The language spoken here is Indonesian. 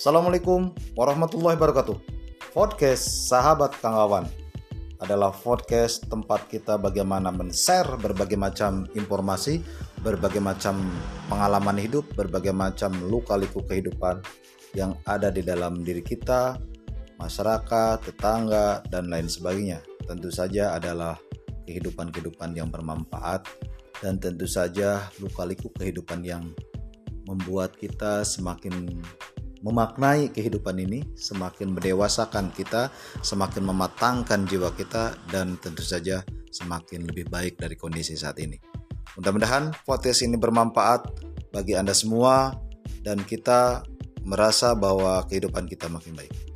Assalamualaikum warahmatullahi wabarakatuh. Podcast Sahabat Kangawan adalah podcast tempat kita bagaimana men-share berbagai macam informasi, berbagai macam pengalaman hidup, berbagai macam luka-liku kehidupan yang ada di dalam diri kita, masyarakat, tetangga, dan lain sebagainya. Tentu saja adalah kehidupan-kehidupan yang bermanfaat dan tentu saja luka-liku kehidupan yang membuat kita semakin memaknai kehidupan ini, semakin mendewasakan kita, semakin mematangkan jiwa kita, dan tentu saja semakin lebih baik dari kondisi saat ini. Mudah-mudahan podcast ini bermanfaat bagi Anda semua, dan kita merasa bahwa kehidupan kita makin baik.